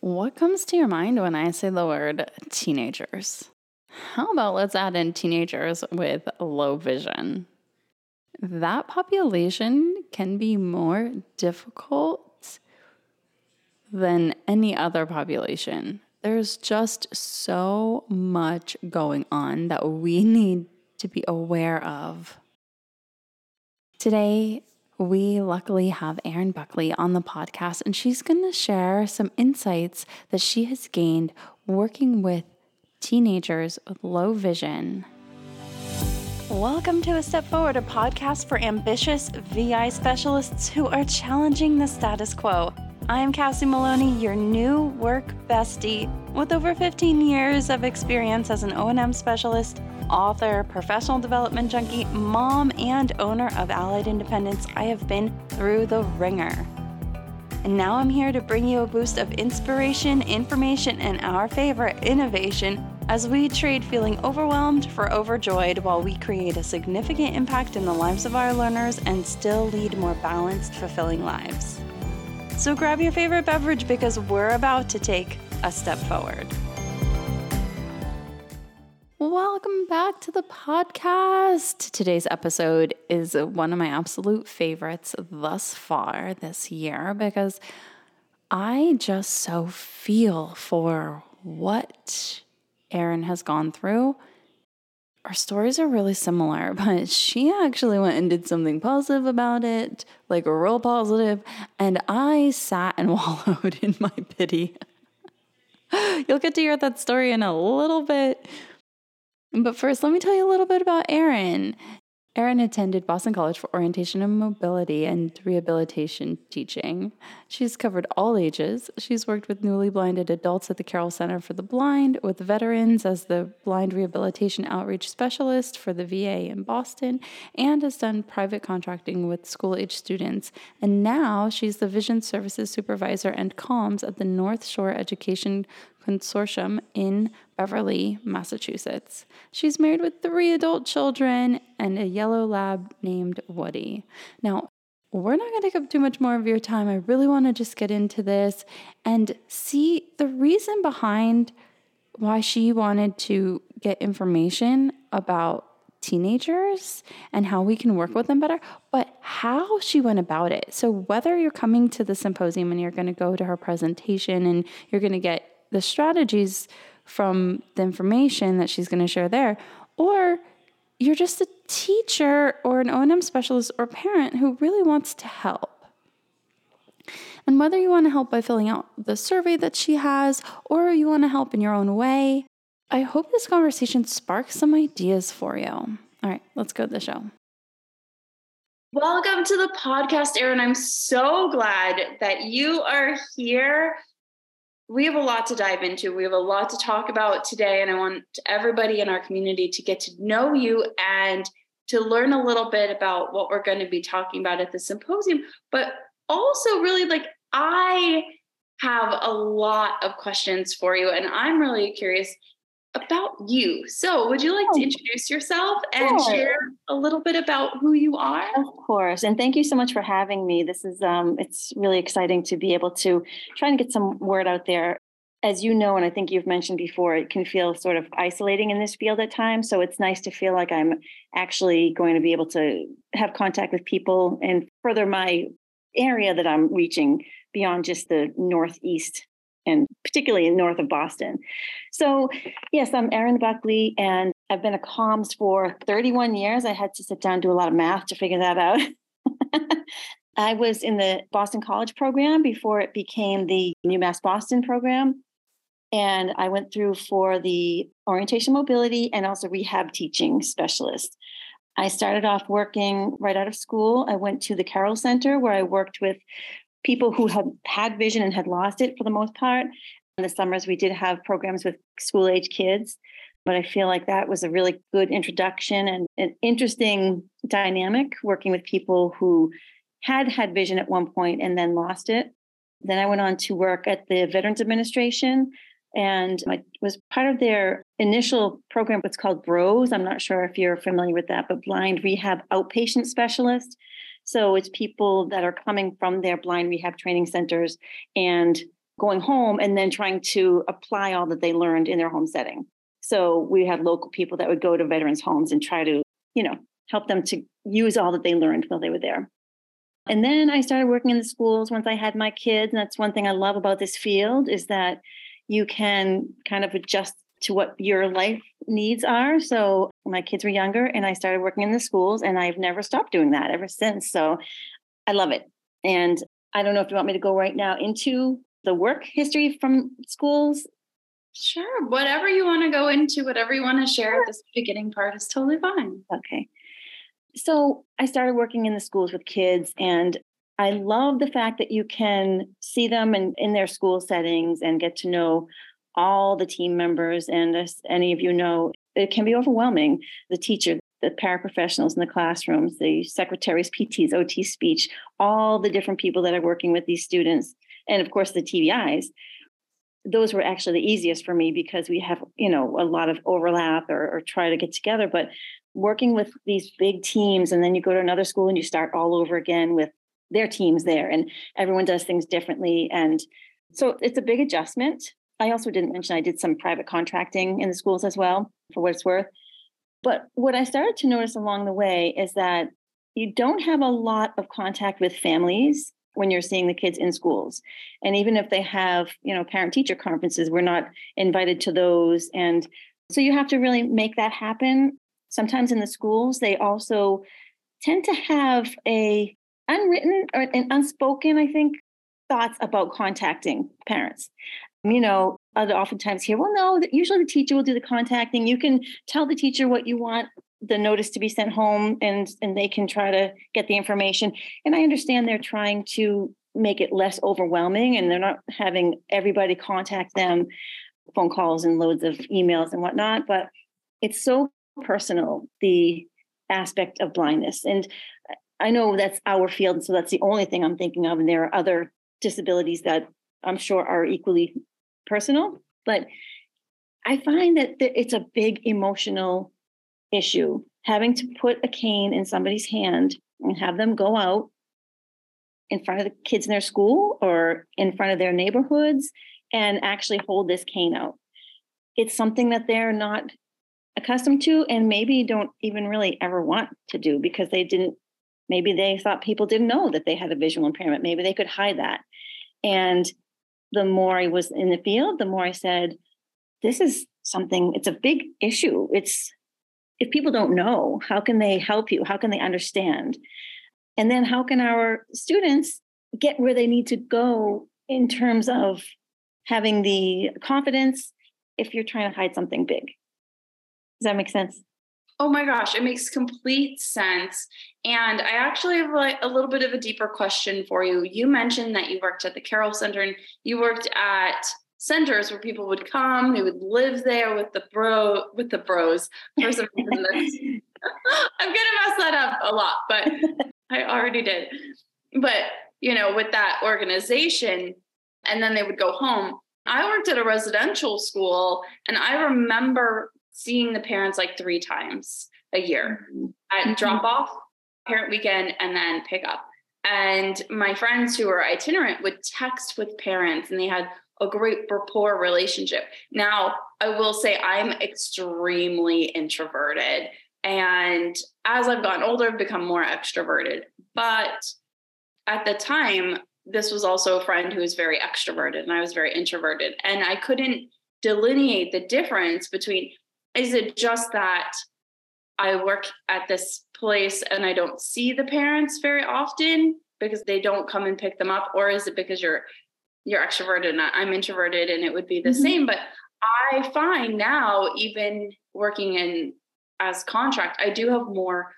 What comes to your mind when I say the word teenagers? How about let's add in teenagers with low vision? That population can be more difficult than any other population. There's just so much going on that we need to be aware of. Today, we luckily have Erin Buckley on the podcast, and she's going to share some insights that she has gained working with teenagers with low vision. Welcome to A Step Forward, a podcast for ambitious VI specialists who are challenging the status quo. I am Cassie Maloney, your new work bestie. With over 15 years of experience as an O&M specialist, author, professional development junkie, mom, and owner of Allied Independence, I have been through the ringer. And now I'm here to bring you a boost of inspiration, information, and our favorite, innovation, as we trade feeling overwhelmed for overjoyed while we create a significant impact in the lives of our learners and still lead more balanced, fulfilling lives. So grab your favorite beverage because we're about to take a step forward. Welcome back to the podcast. Today's episode is one of my absolute favorites thus far this year because I just so feel for what Erin has gone through. Our stories are really similar, but she actually went and did something positive about it, like a real positive, and I sat and wallowed in my pity. You'll get to hear that story in a little bit. But first, let me tell you a little bit about Erin. Erin attended Boston College for orientation and mobility and rehabilitation teaching. She's covered all ages. She's worked with newly blinded adults at the Carroll Center for the Blind, with veterans as the blind rehabilitation outreach specialist for the VA in Boston, and has done private contracting with school age students. And now she's the vision services supervisor and comms at the North Shore Education Consortium in Beverly, Massachusetts. She's married with three adult children and a yellow lab named Woody. Now, we're not going to take up too much more of your time. I really want to just get into this and see the reason behind why she wanted to get information about teenagers and how we can work with them better, but how she went about it. So, whether you're coming to the symposium and you're going to go to her presentation and you're going to get the strategies from the information that she's going to share there, or you're just a teacher or an O&M specialist or parent who really wants to help. And whether you want to help by filling out the survey that she has or you want to help in your own way, I hope this conversation sparks some ideas for you. All right, let's go to the show. Welcome to the podcast, Erin. I'm so glad that you are here we have a lot to dive into. We have a lot to talk about today, and I want everybody in our community to get to know you and to learn a little bit about what we're going to be talking about at the symposium. But also, really, like, I have a lot of questions for you, and I'm really curious about you. So, would you like to oh. introduce yourself and sure. share a little bit about who you are? Of course. And thank you so much for having me. This is um it's really exciting to be able to try and get some word out there. As you know, and I think you've mentioned before, it can feel sort of isolating in this field at times. So it's nice to feel like I'm actually going to be able to have contact with people and further my area that I'm reaching beyond just the Northeast and particularly in north of Boston. So, yes, I'm Erin Buckley, and I've been a comms for 31 years. I had to sit down and do a lot of math to figure that out. I was in the Boston College program before it became the UMass Boston program. And I went through for the orientation mobility and also rehab teaching specialist. I started off working right out of school. I went to the Carroll Center where I worked with people who had had vision and had lost it for the most part. In the summers, we did have programs with school age kids, but I feel like that was a really good introduction and an interesting dynamic working with people who had had vision at one point and then lost it. Then I went on to work at the Veterans Administration and I was part of their initial program, what's called BROS. I'm not sure if you're familiar with that, but Blind Rehab Outpatient Specialist. So it's people that are coming from their blind rehab training centers and going home and then trying to apply all that they learned in their home setting. So we had local people that would go to veterans' homes and try to, you know, help them to use all that they learned while they were there. And then I started working in the schools once I had my kids. And that's one thing I love about this field is that you can kind of adjust to what your life needs are. So my kids were younger and I started working in the schools and I've never stopped doing that ever since. So I love it. And I don't know if you want me to go right now into the work history from schools. Sure. Whatever you want to go into, whatever you want to share at this beginning part is totally fine. Okay. So I started working in the schools with kids and I love the fact that you can see them in, in their school settings and get to know all the team members. And as any of you know, it can be overwhelming. The teacher, the paraprofessionals in the classrooms, the secretaries, PTs, OT speech, all the different people that are working with these students, and of course the TVIs. Those were actually the easiest for me because we have, you know, a lot of overlap or, or try to get together. But working with these big teams, and then you go to another school and you start all over again with their teams there, and everyone does things differently. And so it's a big adjustment. I also didn't mention I did some private contracting in the schools as well, for what it's worth. But what I started to notice along the way is that you don't have a lot of contact with families when you're seeing the kids in schools. And even if they have, you know, parent teacher conferences, we're not invited to those. And so you have to really make that happen. Sometimes in the schools, they also tend to have a unwritten or an unspoken, I think, thoughts about contacting parents you know, other oftentimes here, well, no, usually the teacher will do the contacting. You can tell the teacher what you want the notice to be sent home and and they can try to get the information. And I understand they're trying to make it less overwhelming and they're not having everybody contact them, phone calls and loads of emails and whatnot. But it's so personal, the aspect of blindness. And I know that's our field, so that's the only thing I'm thinking of. And there are other disabilities that I'm sure are equally personal, but I find that it's a big emotional issue having to put a cane in somebody's hand and have them go out in front of the kids in their school or in front of their neighborhoods and actually hold this cane out. It's something that they're not accustomed to and maybe don't even really ever want to do because they didn't maybe they thought people didn't know that they had a visual impairment maybe they could hide that and the more I was in the field, the more I said, this is something, it's a big issue. It's, if people don't know, how can they help you? How can they understand? And then how can our students get where they need to go in terms of having the confidence if you're trying to hide something big? Does that make sense? Oh my gosh, it makes complete sense. And I actually have like a little bit of a deeper question for you. You mentioned that you worked at the Carroll Center and you worked at centers where people would come, they would live there with the bro with the bros. For some reason, I'm gonna mess that up a lot, but I already did. But you know, with that organization, and then they would go home. I worked at a residential school, and I remember seeing the parents like three times a year mm-hmm. at mm-hmm. drop off, parent weekend, and then pick up. And my friends who were itinerant would text with parents and they had a great rapport relationship. Now, I will say I'm extremely introverted. And as I've gotten older, I've become more extroverted. But at the time, this was also a friend who was very extroverted and I was very introverted. And I couldn't delineate the difference between is it just that I work at this place and I don't see the parents very often because they don't come and pick them up? Or is it because you're you're extroverted and I'm introverted and it would be the mm-hmm. same? But I find now, even working in as contract, I do have more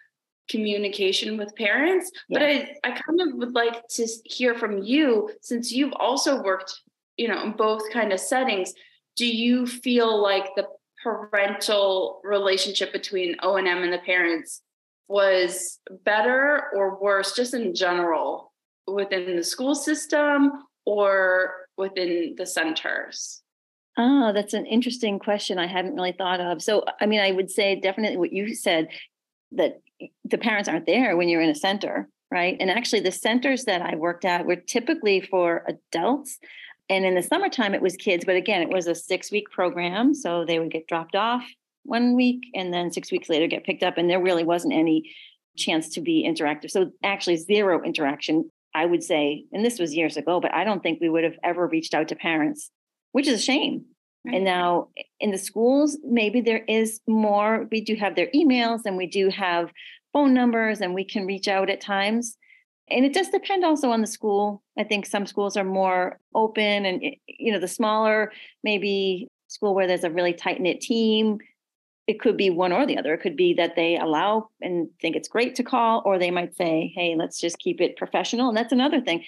communication with parents. But I, I kind of would like to hear from you since you've also worked, you know, in both kind of settings. Do you feel like the parental relationship between O&M and the parents was better or worse just in general within the school system or within the centers? Oh, that's an interesting question I hadn't really thought of. So, I mean, I would say definitely what you said that the parents aren't there when you're in a center, right? And actually, the centers that I worked at were typically for adults And in the summertime, it was kids, but again, it was a six week program. So they would get dropped off one week and then six weeks later get picked up. And there really wasn't any chance to be interactive. So actually, zero interaction, I would say. And this was years ago, but I don't think we would have ever reached out to parents, which is a shame. Right. And now in the schools, maybe there is more. We do have their emails and we do have phone numbers and we can reach out at times and it does depend also on the school. I think some schools are more open and you know the smaller maybe school where there's a really tight knit team it could be one or the other. It could be that they allow and think it's great to call or they might say hey let's just keep it professional and that's another thing.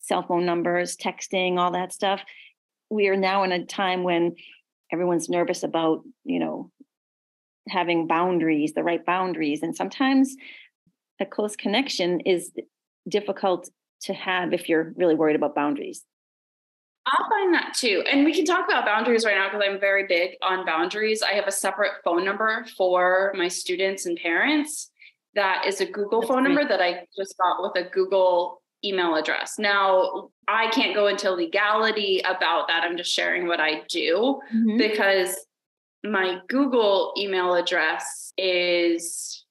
Cell phone numbers texting all that stuff. We are now in a time when everyone's nervous about you know having boundaries the right boundaries and sometimes a close connection is difficult to have if you're really worried about boundaries. I'll find that too. And we can talk about boundaries right now because I'm very big on boundaries. I have a separate phone number for my students and parents that is a Google That's phone great. number that I just got with a Google email address. Now, I can't go into legality about that. I'm just sharing what I do mm-hmm. because my Google email address is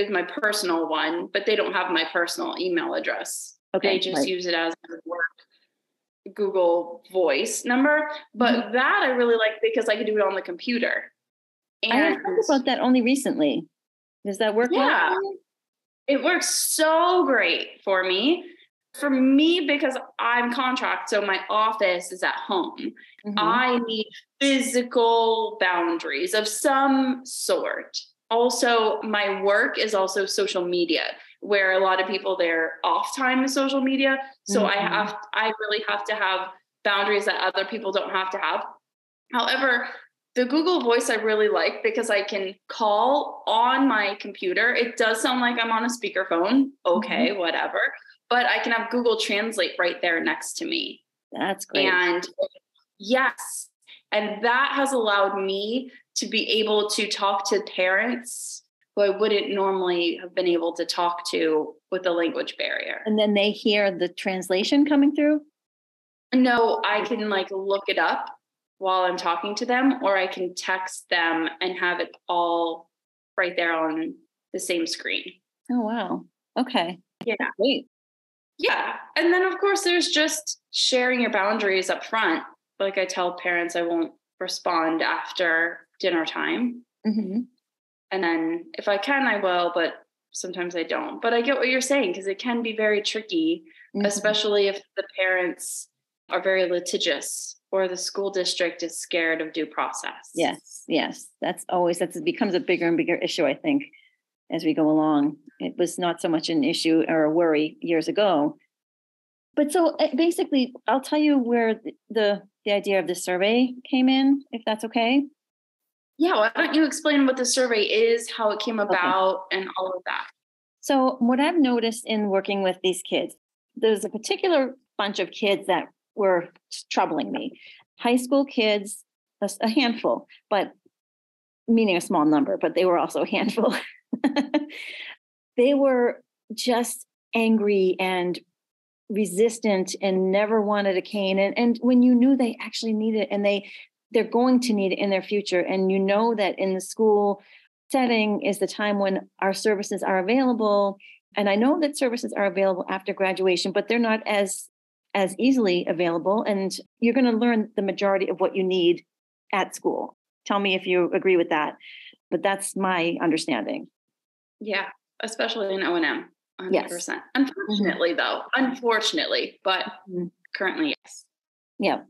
is my personal one, but they don't have my personal email address. Okay, they just right. use it as a work Google Voice number. But mm-hmm. that I really like because I can do it on the computer. And I heard about that only recently. Does that work? Yeah, well? it works so great for me. For me, because I'm contract, so my office is at home. Mm-hmm. I need physical boundaries of some sort also my work is also social media where a lot of people their off time is social media. So mm-hmm. i have i really have to have boundaries that other people don't have to have. However the google voice i really like because i can call on my computer. It does sound like i'm on a speakerphone. Okay mm-hmm. whatever. But i can have google translate right there next to me. That's great. And yes and that has allowed me to be able to talk to parents who I wouldn't normally have been able to talk to with the language barrier. And then they hear the translation coming through? No, I can like look it up while I'm talking to them, or I can text them and have it all right there on the same screen. Oh, wow. Okay. Yeah. Great. Yeah. And then, of course, there's just sharing your boundaries up front. Like I tell parents, I won't respond after dinner time. Mm-hmm. And then if I can, I will, but sometimes I don't. But I get what you're saying because it can be very tricky, mm-hmm. especially if the parents are very litigious or the school district is scared of due process. Yes, yes. That's always that's it becomes a bigger and bigger issue, I think, as we go along. It was not so much an issue or a worry years ago. But so eh, basically, I'll tell you where the, the idea of the survey came in, if that's okay. Yeah, why don't you explain what the survey is, how it came about, okay. and all of that? So, what I've noticed in working with these kids, there's a particular bunch of kids that were troubling me. High school kids, a handful, but meaning a small number, but they were also a handful. they were just angry and resistant and never wanted a cane and, and when you knew they actually needed it and they they're going to need it in their future. And you know that in the school setting is the time when our services are available. And I know that services are available after graduation, but they're not as as easily available. And you're going to learn the majority of what you need at school. Tell me if you agree with that. But that's my understanding. Yeah, especially in O and M. 100%. Yes. Unfortunately, mm-hmm. though, unfortunately, but mm-hmm. currently, yes. Yeah.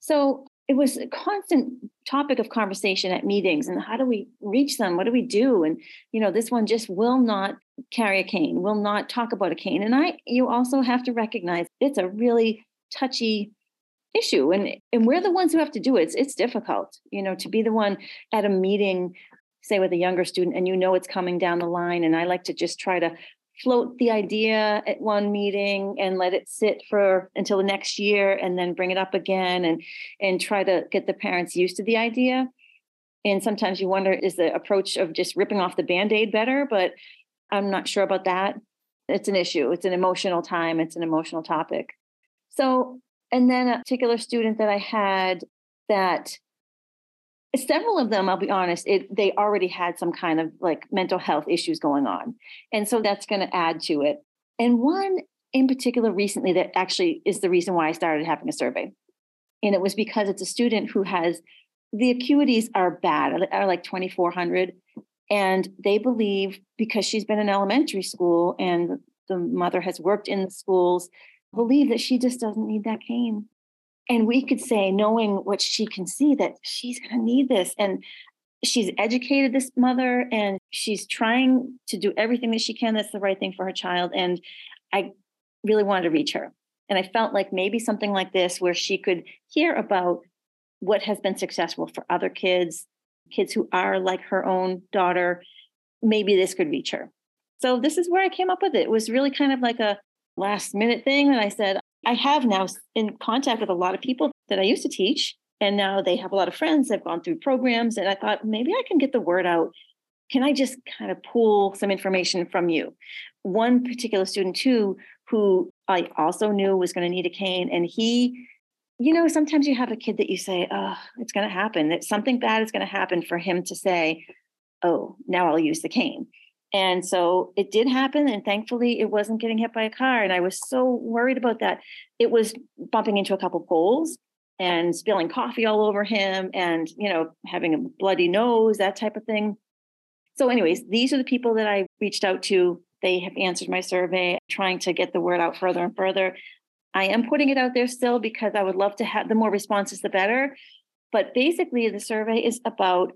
So it was a constant topic of conversation at meetings and how do we reach them? What do we do? And you know this one just will not carry a cane will not talk about a cane. And i you also have to recognize it's a really touchy issue. And and we're the ones who have to do it. It's, it's difficult you know to be the one at a meeting say with a younger student and you know it's coming down the line. And i like to just try to float the idea at one meeting and let it sit for until the next year and then bring it up again and and try to get the parents used to the idea. And sometimes you wonder is the approach of just ripping off the band-aid better? But i'm not sure about that. It's an issue. It's an emotional time. It's an emotional topic. So And then a particular student that I had that several of them, I'll be honest, it, they already had some kind of like mental health issues going on. And so that's going to add to it. And one in particular recently that actually is the reason why I started having a survey. And it was because it's a student who has the acuities are bad, are like 2400. And they believe because she's been in elementary school and the mother has worked in the schools, believe that she just doesn't need that cane. And we could say, knowing what she can see, that she's going to need this. And she's educated this mother and she's trying to do everything that she can that's the right thing for her child. And I really wanted to reach her. And I felt like maybe something like this, where she could hear about what has been successful for other kids, kids who are like her own daughter, maybe this could reach her. So this is where I came up with it. It was really kind of like a last minute thing. And I said, I have now in contact with a lot of people that I used to teach. And now they have a lot of friends that have gone through programs. And I thought maybe I can get the word out. Can I just kind of pull some information from you? One particular student, too, who I also knew was going to need a cane. And he, you know, sometimes you have a kid that you say, oh, it's going to happen, that something bad is going to happen for him to say, oh, now I'll use the cane. And so it did happen. And thankfully, it wasn't getting hit by a car. And I was so worried about that. It was bumping into a couple poles and spilling coffee all over him and, you know, having a bloody nose, that type of thing. So, anyways, these are the people that I reached out to they have answered my survey, trying to get the word out further and further. I am putting it out there still because I would love to have the more responses, the better. But basically, the survey is about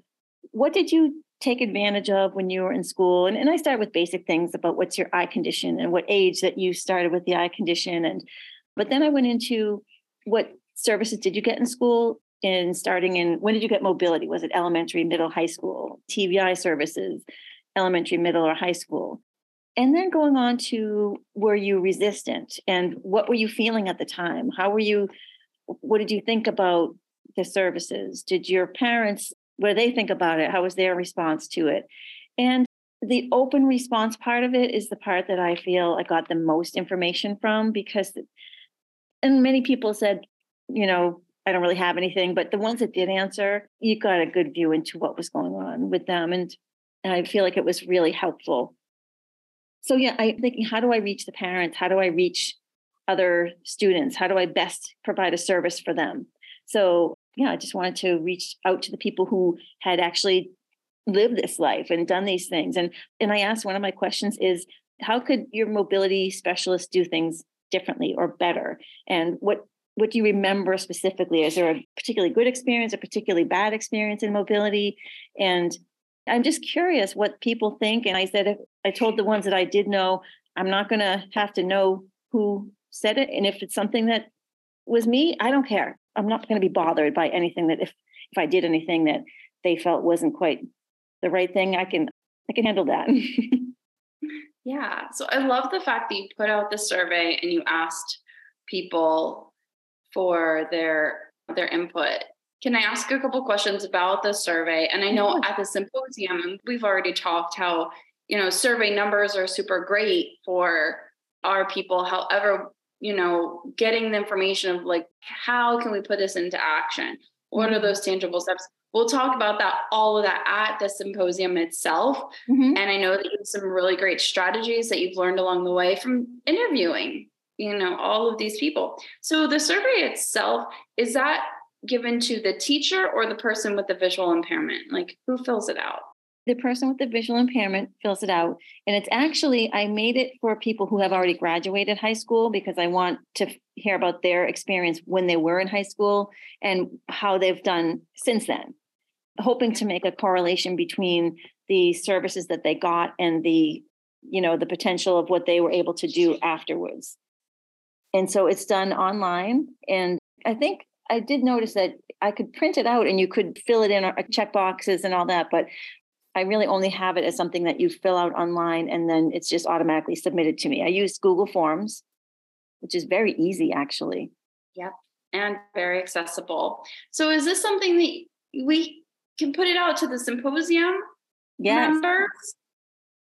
what did you take advantage of when you were in school? And, and I start with basic things about what's your eye condition and what age that you started with the eye condition. And but then I went into what services did you get in school? In starting in when did you get mobility? Was it elementary, middle, high school, TVI services, elementary, middle, or high school? and then going on to were you resistant and what were you feeling at the time how were you what did you think about the services did your parents what did they think about it how was their response to it and the open response part of it is the part that i feel i got the most information from because and many people said you know i don't really have anything but the ones that did answer you got a good view into what was going on with them and, and i feel like it was really helpful so yeah, I'm thinking, how do I reach the parents? How do I reach other students? How do I best provide a service for them? So yeah, I just wanted to reach out to the people who had actually lived this life and done these things. And and I asked one of my questions is how could your mobility specialist do things differently or better? And what what do you remember specifically? Is there a particularly good experience, a particularly bad experience in mobility? And I'm just curious what people think. And I said, I told the ones that I did know, I'm not going to have to know who said it. And if it's something that was me, I don't care. I'm not going to be bothered by anything that if if I did anything that they felt wasn't quite the right thing, I can I can handle that. yeah. So I love the fact that you put out the survey and you asked people for their their input can I ask a couple questions about the survey? And I know at the symposium, we've already talked how, you know, survey numbers are super great for our people. However, you know, getting the information of like, how can we put this into action? What are mm-hmm. those tangible steps? We'll talk about that, all of that at the symposium itself. Mm-hmm. And I know that you have some really great strategies that you've learned along the way from interviewing, you know, all of these people. So the survey itself, is that given to the teacher or the person with the visual impairment? Like who fills it out? The person with the visual impairment fills it out. And it's actually, I made it for people who have already graduated high school because I want to hear about their experience when they were in high school and how they've done since then, hoping to make a correlation between the services that they got and the you know the potential of what they were able to do afterwards and so it's done online and i think I did notice that I could print it out and you could fill it in uh, check boxes and all that, but I really only have it as something that you fill out online and then it's just automatically submitted to me. I use Google Forms, which is very easy actually. Yep. And very accessible. So is this something that we can put it out to the symposium yes. members?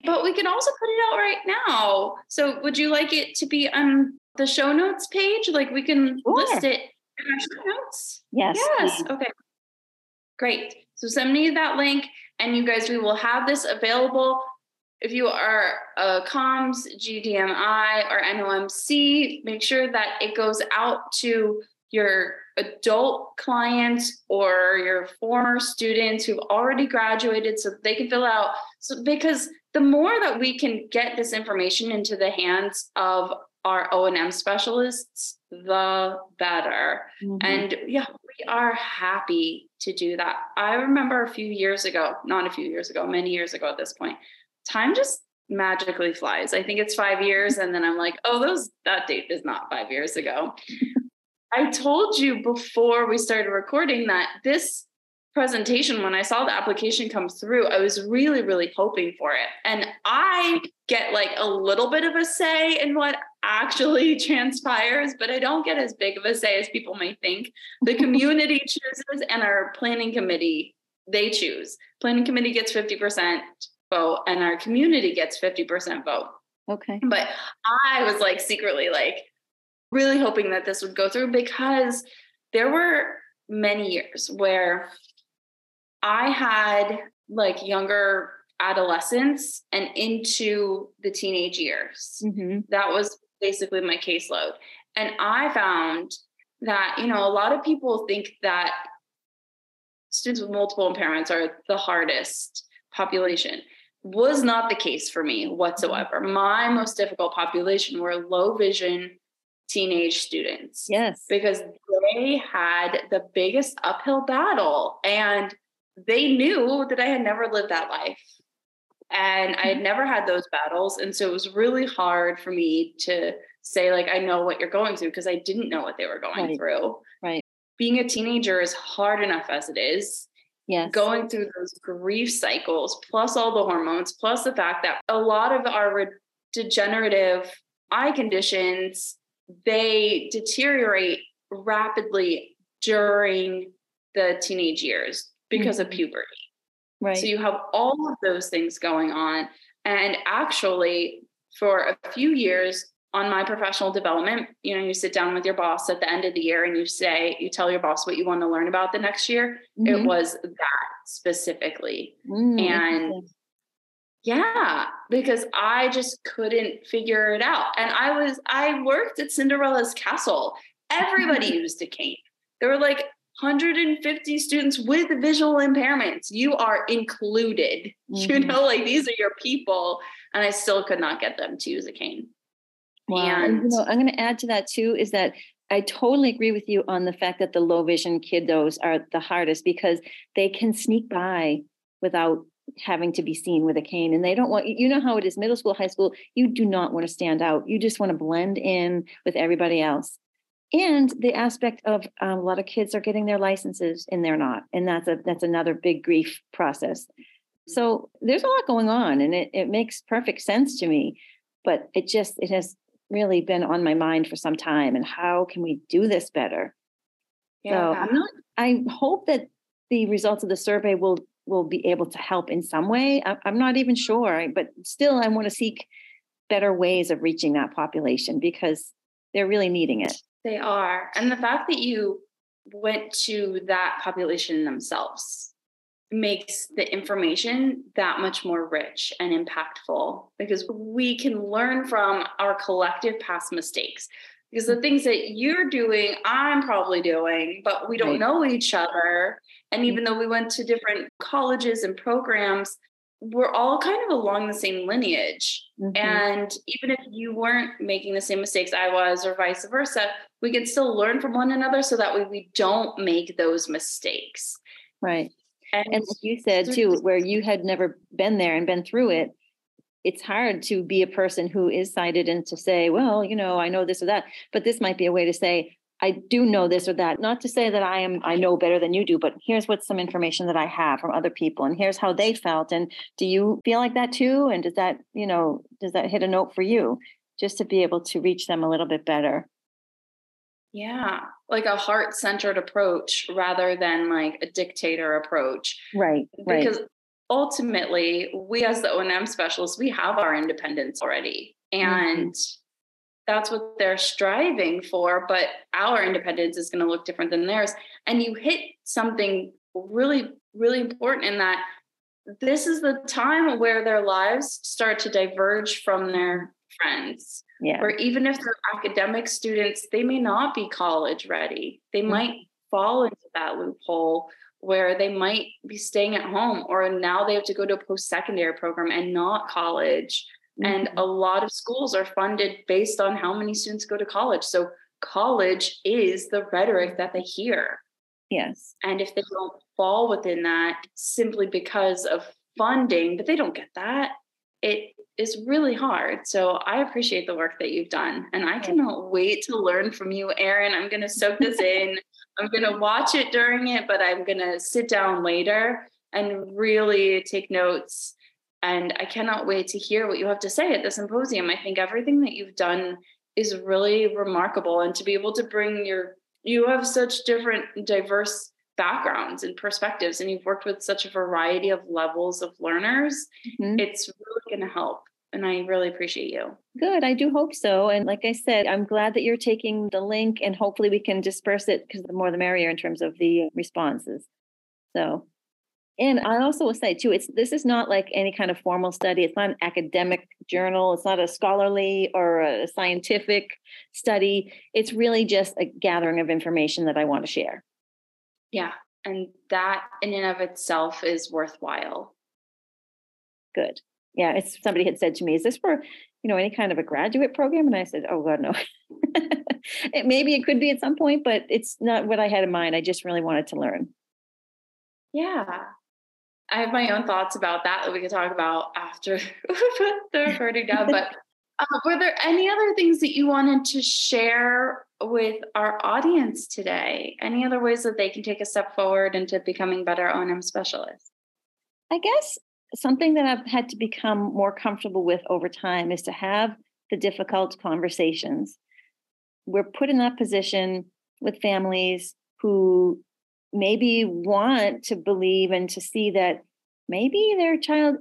But we can also put it out right now. So would you like it to be on the show notes page? Like we can Sure. list it in our show notes. Yes. Yes. please. Okay. Great. So send me that link, and you guys, we will have this available. If you are a comms, GDMI, or NOMC, make sure that it goes out to your adult clients or your former students who've already graduated so they can fill out. So because the more that we can get this information into the hands of our O&M specialists, the better. Mhm. And yeah, we are happy to do that. I remember a few years ago, not a few years ago, many years ago at this point, time just magically flies. I think it's five years. And then I'm like, oh, those that date is not five years ago. I told you before we started recording that this presentation, when I saw the application come through, I was really, really hoping for it. And I get like a little bit of a say in what actually transpires, but I don't get as big of a say as people may think. The community chooses and our planning committee, they choose. Planning committee gets 50% vote and our community gets 50% vote. Okay. But I was like secretly like really hoping that this would go through because there were many years where I had like younger adolescents and into the teenage years. hmm That was basically my caseload. And I found that, you know, a lot of people think that students with multiple impairments are the hardest population. Was not the case for me whatsoever. Mm-hmm. My most difficult population were low vision teenage students Yes. because they had the biggest uphill battle and they knew that I had never lived that life. And I had never had those battles. And so it was really hard for me to say, like, I know what you're going through because I didn't know what they were going Right. through. Right. Being a teenager is hard enough as it is. Yes. Going through those grief cycles, plus all the hormones, plus the fact that a lot of our re- degenerative eye conditions they deteriorate rapidly during the teenage years because of Mhm. puberty. Right. So you have all of those things going on. And actually, for a few years on my professional development, you know, you sit down with your boss at the end of the year and you say, you tell your boss what you want to learn about the next year. It Mhm. was that specifically. Mm, and- Yeah, because I just couldn't figure it out. And I was, I worked at Cinderella's Castle. Everybody used a cane. There were like 150 students with visual impairments. You are included. You Mhm. know, like these are your people. And I still could not get them to use a cane. Wow. And, you know, I'm going to add to that too is that I totally agree with you on the fact that the low vision kiddos are the hardest because they can sneak by without having to be seen with a cane and they don't want you know how it is middle school high school you do not want to stand out you just want to blend in with everybody else and the aspect of um, a lot of kids are getting their licenses and they're not and that's a that's another big grief process. So there's a lot going on and it, it makes perfect sense to me but it just it has really been on my mind for some time and how can we do this better? So i'm not i hope that the results of the survey will will be able to help in some way. I, i'm not even sure but still i want to seek better ways of reaching that population because they're really needing it They are. And the fact that you went to that population themselves makes the information that much more rich and impactful because we can learn from our collective past mistakes. Because the things that you're doing, I'm probably doing, but we don't Right. know each other. And mm-hmm. even though we went to different colleges and programs, we're all kind of along the same lineage. Mhm. And even if you weren't making the same mistakes I was, or vice versa, we can still learn from one another so that way we don't make those mistakes. right And, and like you said too where you had never been there and been through it it's hard to be a person who is sighted and to say well you know i know this or that but this might be a way to say i do know this or that not to say that i am i know better than you do but here's what some information that i have from other people and here's how they felt and do you feel like that too and does that you know does that hit a note for you just to be able to reach them a little bit better yeah, like a heart centered approach rather than like a dictator approach. right Because ultimately, we as the O&M specialists, we have our independence already. Mm-hmm. That's what they're striving for, but our independence is going to look different than theirs. And you hit something really, really important in that this is the time where their lives start to diverge from their friends. Yeah. Where even if they're academic students, they may not be college ready. They mm-hmm. might fall into that loophole where they might be staying at home or now they have to go to a post-secondary program and not college mm-hmm. and a lot of schools are funded based on how many students go to college so college is the rhetoric that they hear yes and if they don't fall within that simply because of funding but they don't get that it is really hard. So I appreciate the work that you've done. And I cannot wait to learn from you, Erin. I'm going to soak this in. I'm going to watch it during it, but I'm going to sit down later and really take notes. And I cannot wait to hear what you have to say at the symposium. I think everything that you've done is really remarkable. And to be able to bring your, you have such different, diverse backgrounds and perspectives and you've worked with such a variety of levels of learners mm-hmm. it's really going to help and i really appreciate you good i do hope so and like i said i'm glad that you're taking the link and hopefully we can disperse it because the more the merrier in terms of the responses so and I also will say too, it's this is not like any kind of formal study. It's not an academic journal. It's not a scholarly or a scientific study. It's really just a gathering of information that I want to share. Yeah. And that in and of itself is worthwhile. Good. Yeah. It's somebody had said to me, is this for, you know, any kind of a graduate program? And I said, oh God, no. it, maybe it could be at some point, but it's not what I had in mind. I just really wanted to learn. Yeah. I have my own thoughts about that that we could talk about after the recording down. But uh, were there any other things that you wanted to share with our audience today? Any other ways that they can take a step forward into becoming better O&M specialists? I guess something that I've had to become more comfortable with over time is to have the difficult conversations. We're put in that position with families who maybe want to believe and to see that maybe their child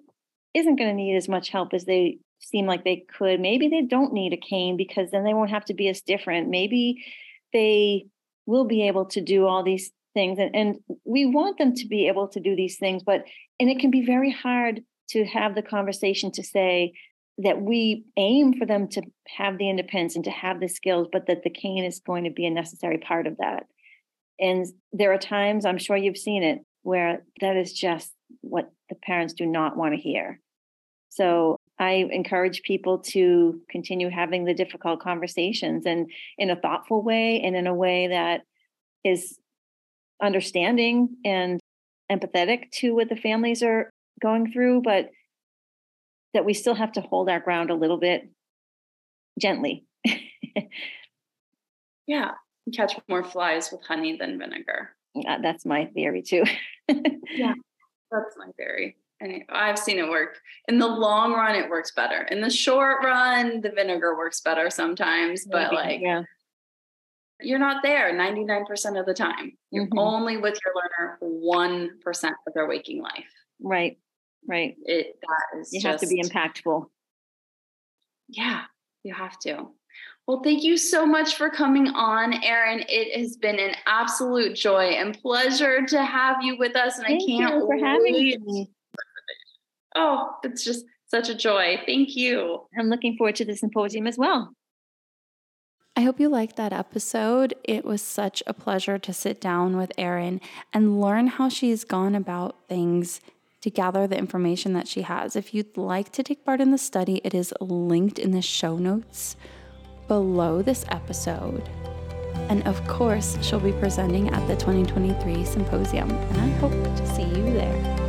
isn't going to need as much help as they seem like they could. Maybe they don't need a cane because then they won't have to be as different. Maybe they will be able to do all these things. And, and we want them to be able to do these things, but, and it can be very hard to have the conversation to say that we aim for them to have the independence and to have the skills, but that the cane is going to be a necessary part of that. And there are times, I'm sure you've seen it, where that is just what the parents do not want to hear. So I encourage people to continue having the difficult conversations and in a thoughtful way and in a way that is understanding and empathetic to what the families are going through, but that we still have to hold our ground a little bit gently. yeah, catch more flies with honey than vinegar. Uh, that's my theory too. yeah, that's my theory and I've seen it work. In the long run, it works better. In the short run, the vinegar works better sometimes, but Maybe, like yeah. you're not there 99% of the time. You're mm-hmm. only with your learner 1% of their waking life. Right. Right. It that is you just, have to be impactful. Yeah, you have to. Well, thank you so much for coming on, Erin. It has been an absolute joy and pleasure to have you with us. And thank I can't you for wait. having me. Oh, it's just such a joy. Thank you. I'm looking forward to the symposium as well. I hope you liked that episode. It was such a pleasure to sit down with Erin and learn how she's gone about things to gather the information that she has. If you'd like to take part in the study, it is linked in the show notes below this episode. And of course, she'll be presenting at the 2023 symposium, and I hope to see you there.